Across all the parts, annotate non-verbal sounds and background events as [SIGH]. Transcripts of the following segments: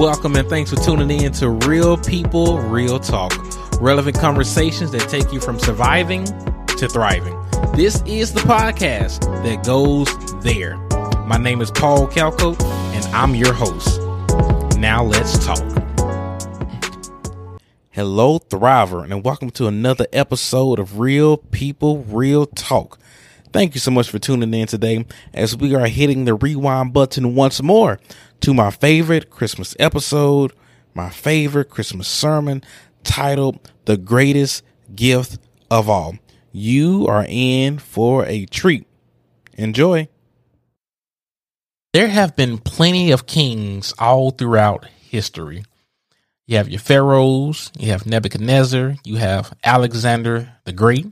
Welcome and thanks for tuning in to Real People, Real Talk. Relevant conversations that take you from surviving to thriving. This is the podcast that goes there. My name is Paul Calco and I'm your host. Now let's talk. Hello, Thriver, and welcome to another episode of Real People, Real Talk. Thank you so much for tuning in today as we are hitting the rewind button once more to my favorite Christmas episode, my favorite Christmas sermon titled The Greatest Gift of All. You are in for a treat. Enjoy. There have been plenty of kings all throughout history. You have your pharaohs, you have Nebuchadnezzar, you have Alexander the Great,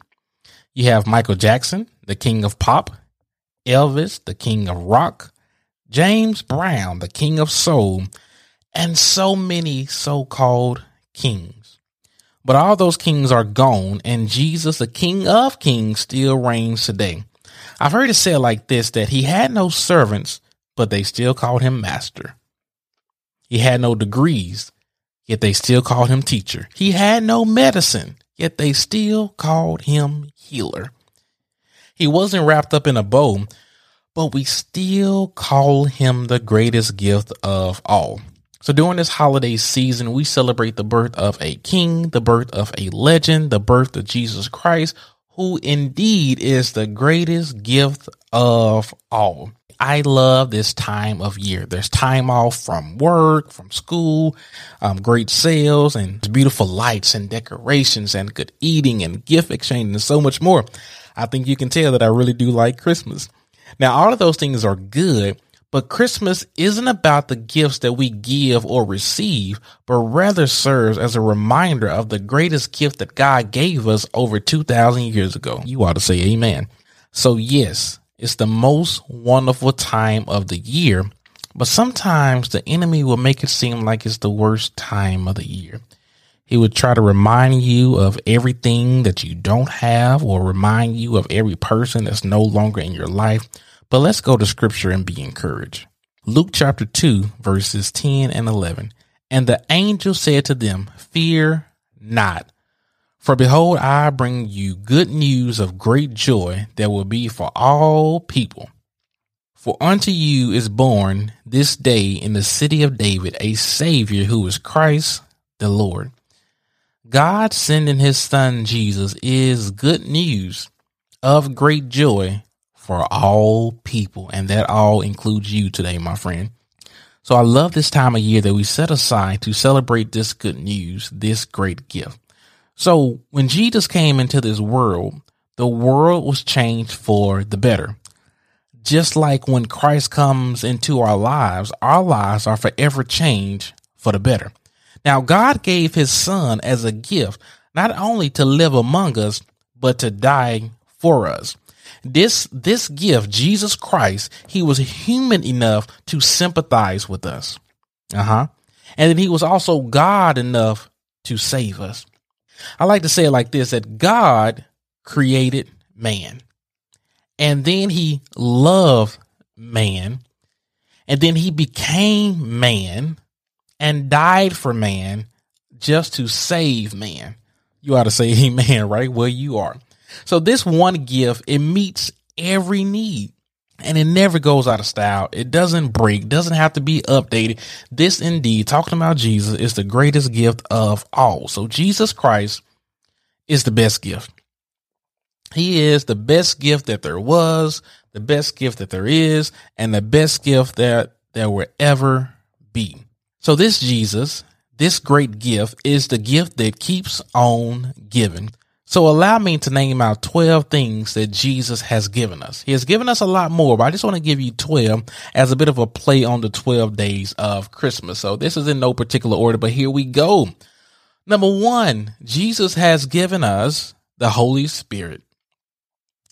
you have Michael Jackson, the king of pop, Elvis, the king of rock, James Brown, the king of soul, and so many so called kings. But all those kings are gone, and Jesus, the king of kings, still reigns today. I've heard it said like this that he had no servants, but they still called him master. He had no degrees, yet they still called him teacher. He had no medicine, yet they still called him healer. He wasn't wrapped up in a bow, but we still call him the greatest gift of all. So during this holiday season, we celebrate the birth of a king, the birth of a legend, the birth of Jesus Christ, who indeed is the greatest gift of all. I love this time of year. There's time off from work, from school, um, great sales, and beautiful lights and decorations, and good eating and gift exchange, and so much more. I think you can tell that I really do like Christmas. Now, all of those things are good, but Christmas isn't about the gifts that we give or receive, but rather serves as a reminder of the greatest gift that God gave us over 2,000 years ago. You ought to say amen. So, yes, it's the most wonderful time of the year, but sometimes the enemy will make it seem like it's the worst time of the year. He would try to remind you of everything that you don't have or remind you of every person that's no longer in your life. But let's go to scripture and be encouraged. Luke chapter 2, verses 10 and 11. And the angel said to them, Fear not. For behold, I bring you good news of great joy that will be for all people. For unto you is born this day in the city of David a Savior who is Christ the Lord. God sending his son Jesus is good news of great joy for all people. And that all includes you today, my friend. So I love this time of year that we set aside to celebrate this good news, this great gift. So when Jesus came into this world, the world was changed for the better. Just like when Christ comes into our lives, our lives are forever changed for the better. Now, God gave his son as a gift, not only to live among us, but to die for us. This, this gift, Jesus Christ, he was human enough to sympathize with us. Uh huh. And then he was also God enough to save us. I like to say it like this that God created man, and then he loved man, and then he became man and died for man just to save man. You ought to say [LAUGHS] amen, right? Well, you are. So this one gift, it meets every need and it never goes out of style. It doesn't break, doesn't have to be updated. This indeed, talking about Jesus, is the greatest gift of all. So Jesus Christ is the best gift. He is the best gift that there was, the best gift that there is, and the best gift that there will ever be. So this Jesus, this great gift is the gift that keeps on giving. So allow me to name out 12 things that Jesus has given us. He has given us a lot more, but I just want to give you 12 as a bit of a play on the 12 days of Christmas. So this is in no particular order, but here we go. Number one, Jesus has given us the Holy Spirit.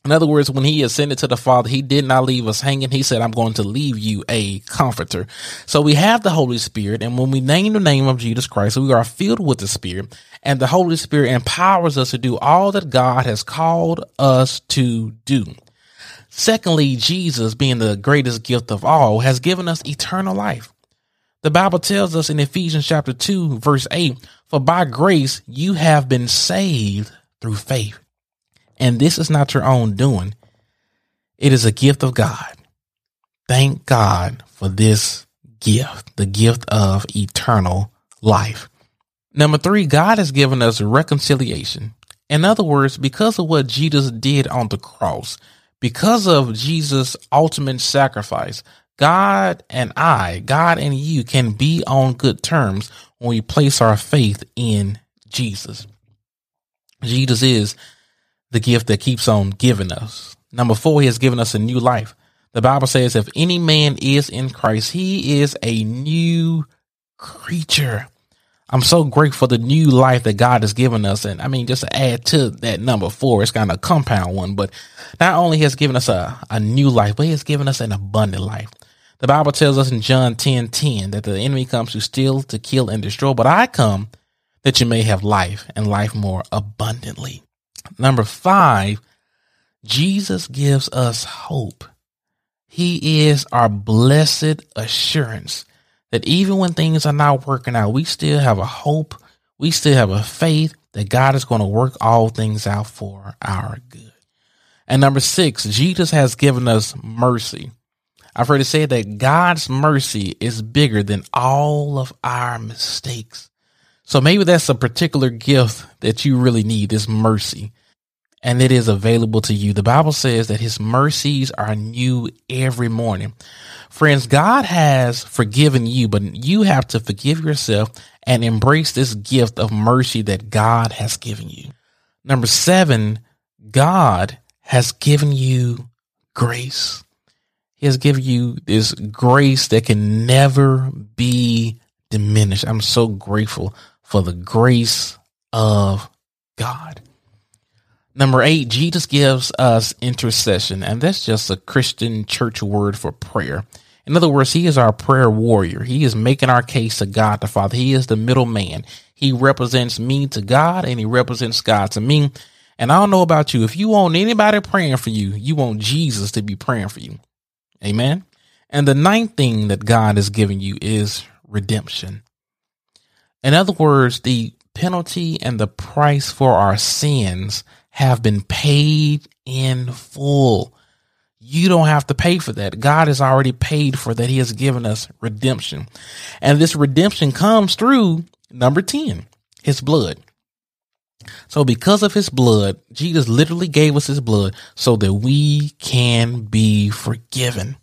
In other words, when he ascended to the Father, he did not leave us hanging. He said, I'm going to leave you a comforter. So we have the Holy Spirit. And when we name the name of Jesus Christ, we are filled with the Spirit and the Holy Spirit empowers us to do all that God has called us to do. Secondly, Jesus being the greatest gift of all has given us eternal life. The Bible tells us in Ephesians chapter 2, verse 8, for by grace you have been saved through faith. And this is not your own doing. It is a gift of God. Thank God for this gift, the gift of eternal life. Number three, God has given us reconciliation. In other words, because of what Jesus did on the cross, because of Jesus' ultimate sacrifice, God and I, God and you can be on good terms when we place our faith in Jesus. Jesus is the gift that keeps on giving us. Number four, he has given us a new life. The Bible says, if any man is in Christ, he is a new creature. I'm so grateful for the new life that God has given us. And I mean, just to add to that number four, it's kind of a compound one, but not only has given us a, a new life, but he has given us an abundant life. The Bible tells us in John 10 10 that the enemy comes to steal, to kill, and destroy, but I come that you may have life and life more abundantly. Number five, Jesus gives us hope. He is our blessed assurance that even when things are not working out, we still have a hope. We still have a faith that God is going to work all things out for our good. And number six, Jesus has given us mercy. I've heard it said that God's mercy is bigger than all of our mistakes. So maybe that's a particular gift that you really need this mercy and it is available to you. The Bible says that his mercies are new every morning. Friends, God has forgiven you, but you have to forgive yourself and embrace this gift of mercy that God has given you. Number seven, God has given you grace. He has given you this grace that can never be diminished. I'm so grateful for the grace of God. Number eight, Jesus gives us intercession, and that's just a Christian church word for prayer. In other words, he is our prayer warrior. He is making our case to God the Father. He is the middleman. He represents me to God and he represents God to me. And I don't know about you. If you want anybody praying for you, you want Jesus to be praying for you. Amen. And the ninth thing that God is giving you is redemption. In other words, the penalty and the price for our sins have been paid in full. You don't have to pay for that. God has already paid for that. He has given us redemption. And this redemption comes through number 10, his blood. So because of his blood, Jesus literally gave us his blood so that we can be forgiven.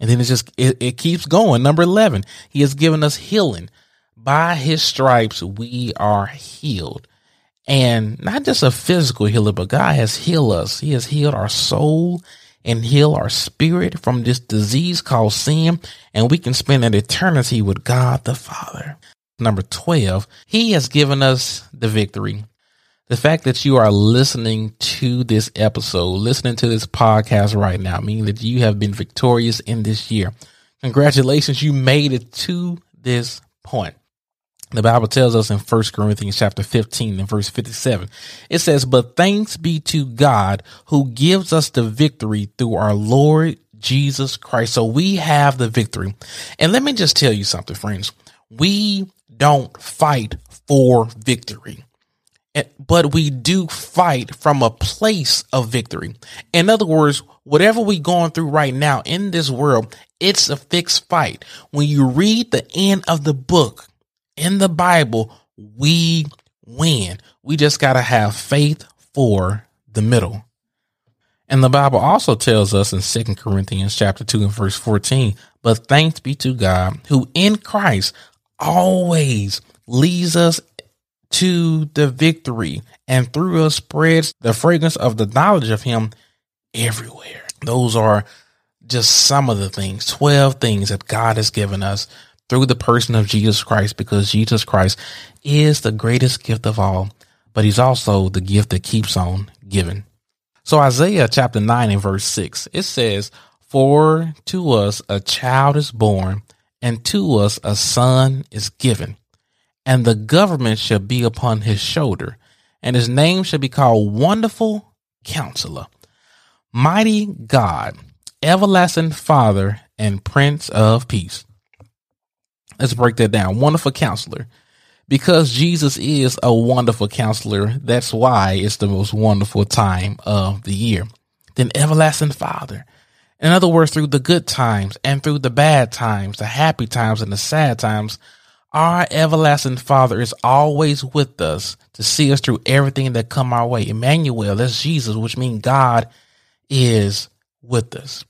And then it just, it, it keeps going. Number 11, he has given us healing. By his stripes, we are healed and not just a physical healer, but God has healed us. He has healed our soul and healed our spirit from this disease called sin, and we can spend an eternity with God the Father. Number 12, He has given us the victory. The fact that you are listening to this episode, listening to this podcast right now, meaning that you have been victorious in this year. Congratulations, you made it to this point. The Bible tells us in 1 Corinthians chapter 15 and verse 57, it says, But thanks be to God who gives us the victory through our Lord Jesus Christ. So we have the victory. And let me just tell you something, friends. We don't fight for victory, but we do fight from a place of victory. In other words, whatever we're going through right now in this world, it's a fixed fight. When you read the end of the book, in the Bible, we win. We just got to have faith for the middle. And the Bible also tells us in Second Corinthians chapter 2 and verse 14, but thanks be to God who in Christ always leads us to the victory and through us spreads the fragrance of the knowledge of him everywhere. Those are just some of the things, 12 things that God has given us through the person of Jesus Christ because Jesus Christ is the greatest gift of all, but he's also the gift that keeps on giving. So Isaiah chapter 9 and verse 6, it says, For to us a child is born, and to us a son is given, and the government shall be upon his shoulder, and his name shall be called Wonderful Counselor, Mighty God, Everlasting Father, and Prince of Peace Let's break that down. Wonderful counselor. Because Jesus is a wonderful counselor, that's why it's the most wonderful time of the year. Then everlasting father. In other words, through the good times and through the bad times, the happy times and the sad times, our everlasting father is always with us to see us through everything that come our way. Emmanuel, that's Jesus, which means God is with us.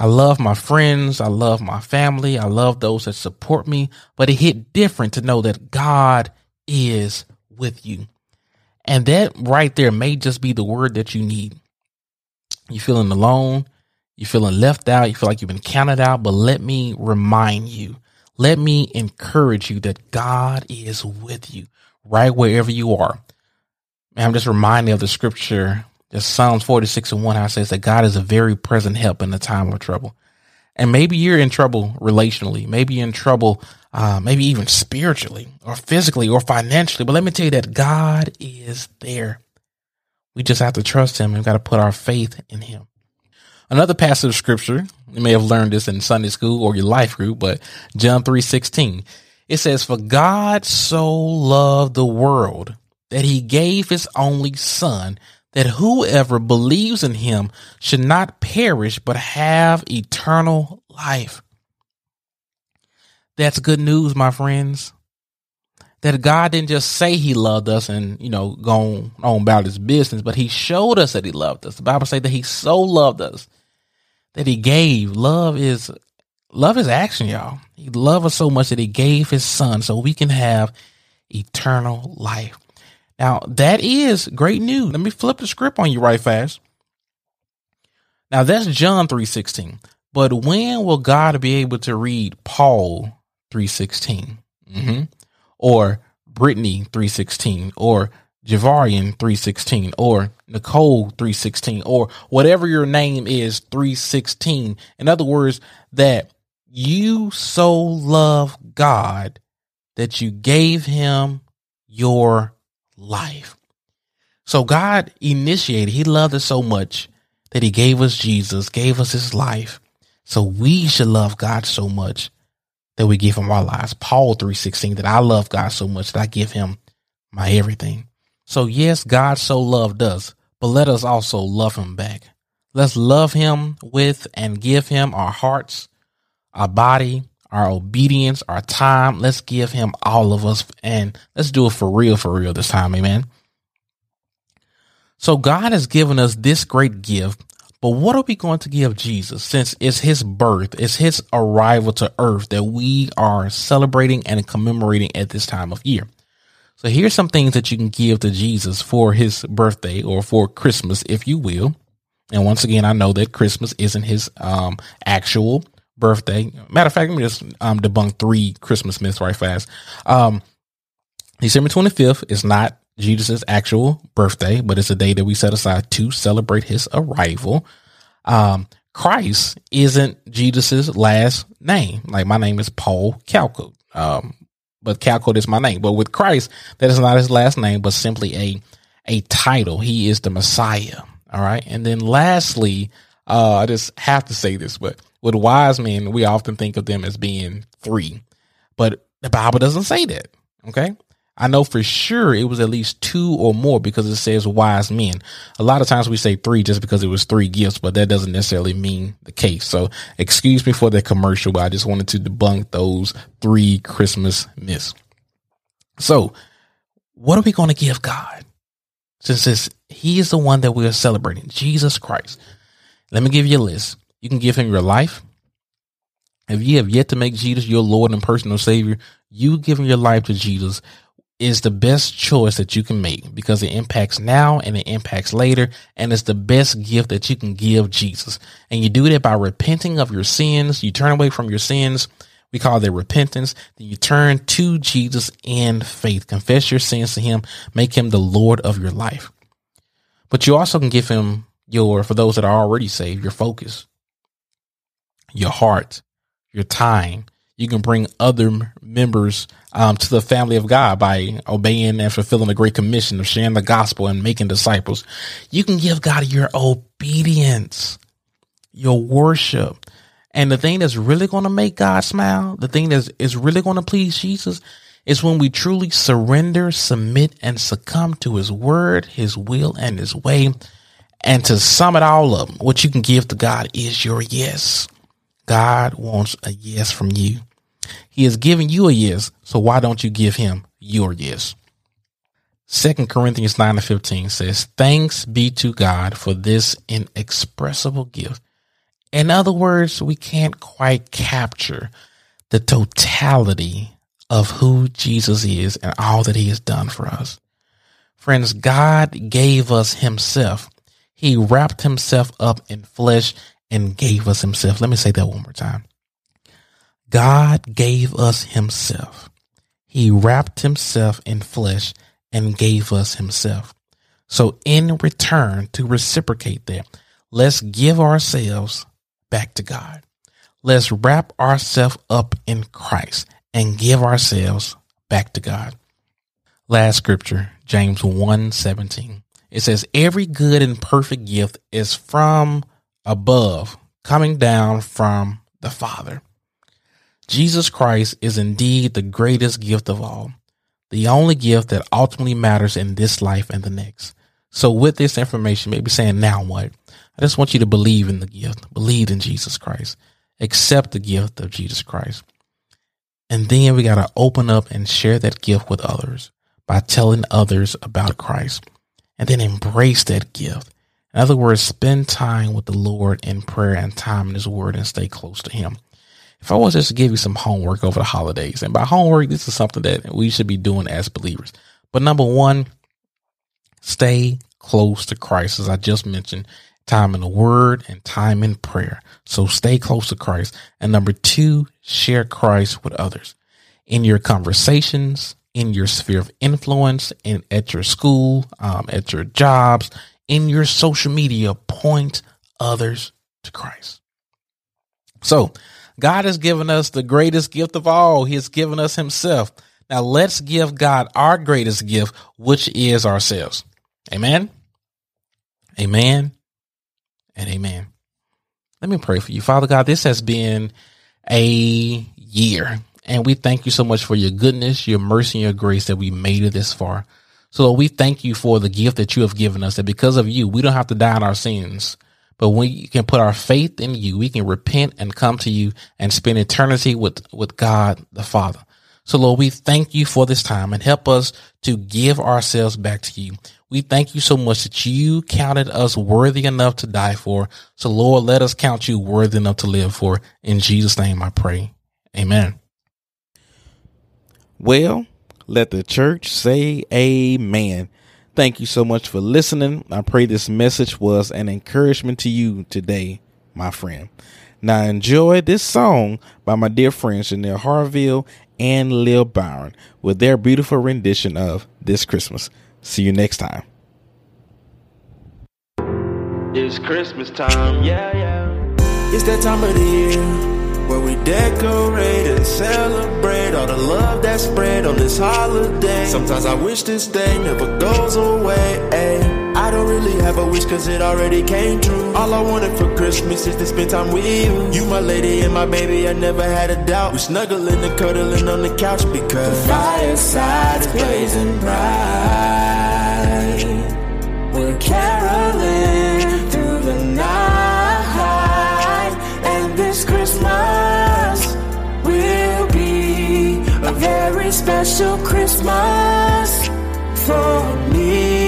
I love my friends. I love my family. I love those that support me, but it hit different to know that God is with you. And that right there may just be the word that you need. You're feeling alone. You're feeling left out. You feel like you've been counted out, but let me remind you, let me encourage you that God is with you right wherever you are. And I'm just reminded of the scripture just Psalms 46 and 1, how it says that God is a very present help in the time of trouble. And maybe you're in trouble relationally. Maybe in trouble, uh, maybe even spiritually or physically or financially. But let me tell you that God is there. We just have to trust him and got to put our faith in him. Another passage of scripture, you may have learned this in Sunday school or your life group, but John 3 16. It says, For God so loved the world that he gave his only son that whoever believes in him should not perish but have eternal life. That's good news, my friends. That God didn't just say he loved us and, you know, go on about his business, but he showed us that he loved us. The Bible says that he so loved us that he gave. Love is love is action, y'all. He loved us so much that he gave his son so we can have eternal life. Now that is great news. Let me flip the script on you right fast. Now that's John 3:16. But when will God be able to read Paul 3:16? Mm-hmm. Or Brittany 3:16 or Javarian 316 or Nicole 316 or whatever your name is 316. In other words, that you so love God that you gave him your life. So God initiated, He loved us so much that He gave us Jesus, gave us His life. So we should love God so much that we give Him our lives. Paul 3.16, that I love God so much that I give Him my everything. So yes, God so loved us, but let us also love Him back. Let's love Him with and give Him our hearts, our body, our obedience, our time. Let's give him all of us and let's do it for real, for real this time. Amen. So God has given us this great gift, but what are we going to give Jesus since it's his birth, it's his arrival to earth that we are celebrating and commemorating at this time of year? So here's some things that you can give to Jesus for his birthday or for Christmas, if you will. And once again, I know that Christmas isn't his um, actual birthday. Matter of fact, let me just um, debunk three Christmas myths right fast. Um, December 25th is not Jesus' actual birthday, but it's a day that we set aside to celebrate his arrival. Um, Christ isn't Jesus' last name. Like my name is Paul Calco. Um, but Calco is my name. But with Christ, that is not his last name, but simply a a title. He is the Messiah. All right. And then lastly, uh, I just have to say this, but with wise men, we often think of them as being three, but the Bible doesn't say that. Okay. I know for sure it was at least two or more because it says wise men. A lot of times we say three just because it was three gifts, but that doesn't necessarily mean the case. So excuse me for the commercial, but I just wanted to debunk those three Christmas myths. So what are we going to give God? Since he is the one that we are celebrating, Jesus Christ. Let me give you a list. You can give him your life. If you have yet to make Jesus your Lord and personal Savior, you giving your life to Jesus is the best choice that you can make because it impacts now and it impacts later. And it's the best gift that you can give Jesus. And you do that by repenting of your sins. You turn away from your sins. We call that repentance. Then you turn to Jesus in faith. Confess your sins to him. Make him the Lord of your life. But you also can give him your, for those that are already saved, your focus your heart, your time. You can bring other members um, to the family of God by obeying and fulfilling the great commission of sharing the gospel and making disciples. You can give God your obedience, your worship. And the thing that's really going to make God smile, the thing that is really going to please Jesus is when we truly surrender, submit, and succumb to his word, his will, and his way. And to sum it all up, what you can give to God is your yes. God wants a yes from you. He has given you a yes, so why don't you give him your yes? Second Corinthians 9 and 15 says, Thanks be to God for this inexpressible gift. In other words, we can't quite capture the totality of who Jesus is and all that he has done for us. Friends, God gave us himself. He wrapped himself up in flesh and gave us himself. Let me say that one more time. God gave us himself. He wrapped himself in flesh and gave us himself. So in return to reciprocate that, let's give ourselves back to God. Let's wrap ourselves up in Christ and give ourselves back to God. Last scripture, James 1 17. It says, Every good and perfect gift is from above, coming down from the Father. Jesus Christ is indeed the greatest gift of all, the only gift that ultimately matters in this life and the next. So, with this information, maybe saying, Now what? I just want you to believe in the gift, believe in Jesus Christ, accept the gift of Jesus Christ. And then we got to open up and share that gift with others by telling others about Christ and then embrace that gift. In other words, spend time with the Lord in prayer and time in His Word and stay close to Him. If I was just to give you some homework over the holidays, and by homework, this is something that we should be doing as believers. But number one, stay close to Christ, as I just mentioned, time in the Word and time in prayer. So stay close to Christ. And number two, share Christ with others in your conversations, in your sphere of influence, in at your school, um, at your jobs, in your social media. Point others to Christ. So God has given us the greatest gift of all. He has given us Himself. Now let's give God our greatest gift, which is ourselves. Amen. Amen. And amen. Let me pray for you. Father God, this has been a year. And we thank you so much for your goodness, your mercy, and your grace that we made it this far. So Lord, we thank you for the gift that you have given us, that because of you, we don't have to die in our sins. But we can put our faith in you, we can repent and come to you and spend eternity with, with God the Father. So Lord, we thank you for this time and help us to give ourselves back to you. We thank you so much that you counted us worthy enough to die for. So Lord, let us count you worthy enough to live for. In Jesus' name I pray. Amen. Well, let the church say amen. Thank you so much for listening. I pray this message was an encouragement to you today, my friend. Now enjoy this song by my dear friends Janelle Harville and Lil Byron with their beautiful rendition of This Christmas. See you next time. It's Christmas time, yeah, yeah. It's that time of the year where we decorate and celebrate all the love that's spread on this holiday. Sometimes I wish this day never goes away. Ay. I don't really have a wish cause it already came true. All I wanted for Christmas is to spend time with you. You my lady and my baby, I never had a doubt. We snuggling and cuddling on the couch because the fireside's blazing bright. We're caroling very special Christmas for me.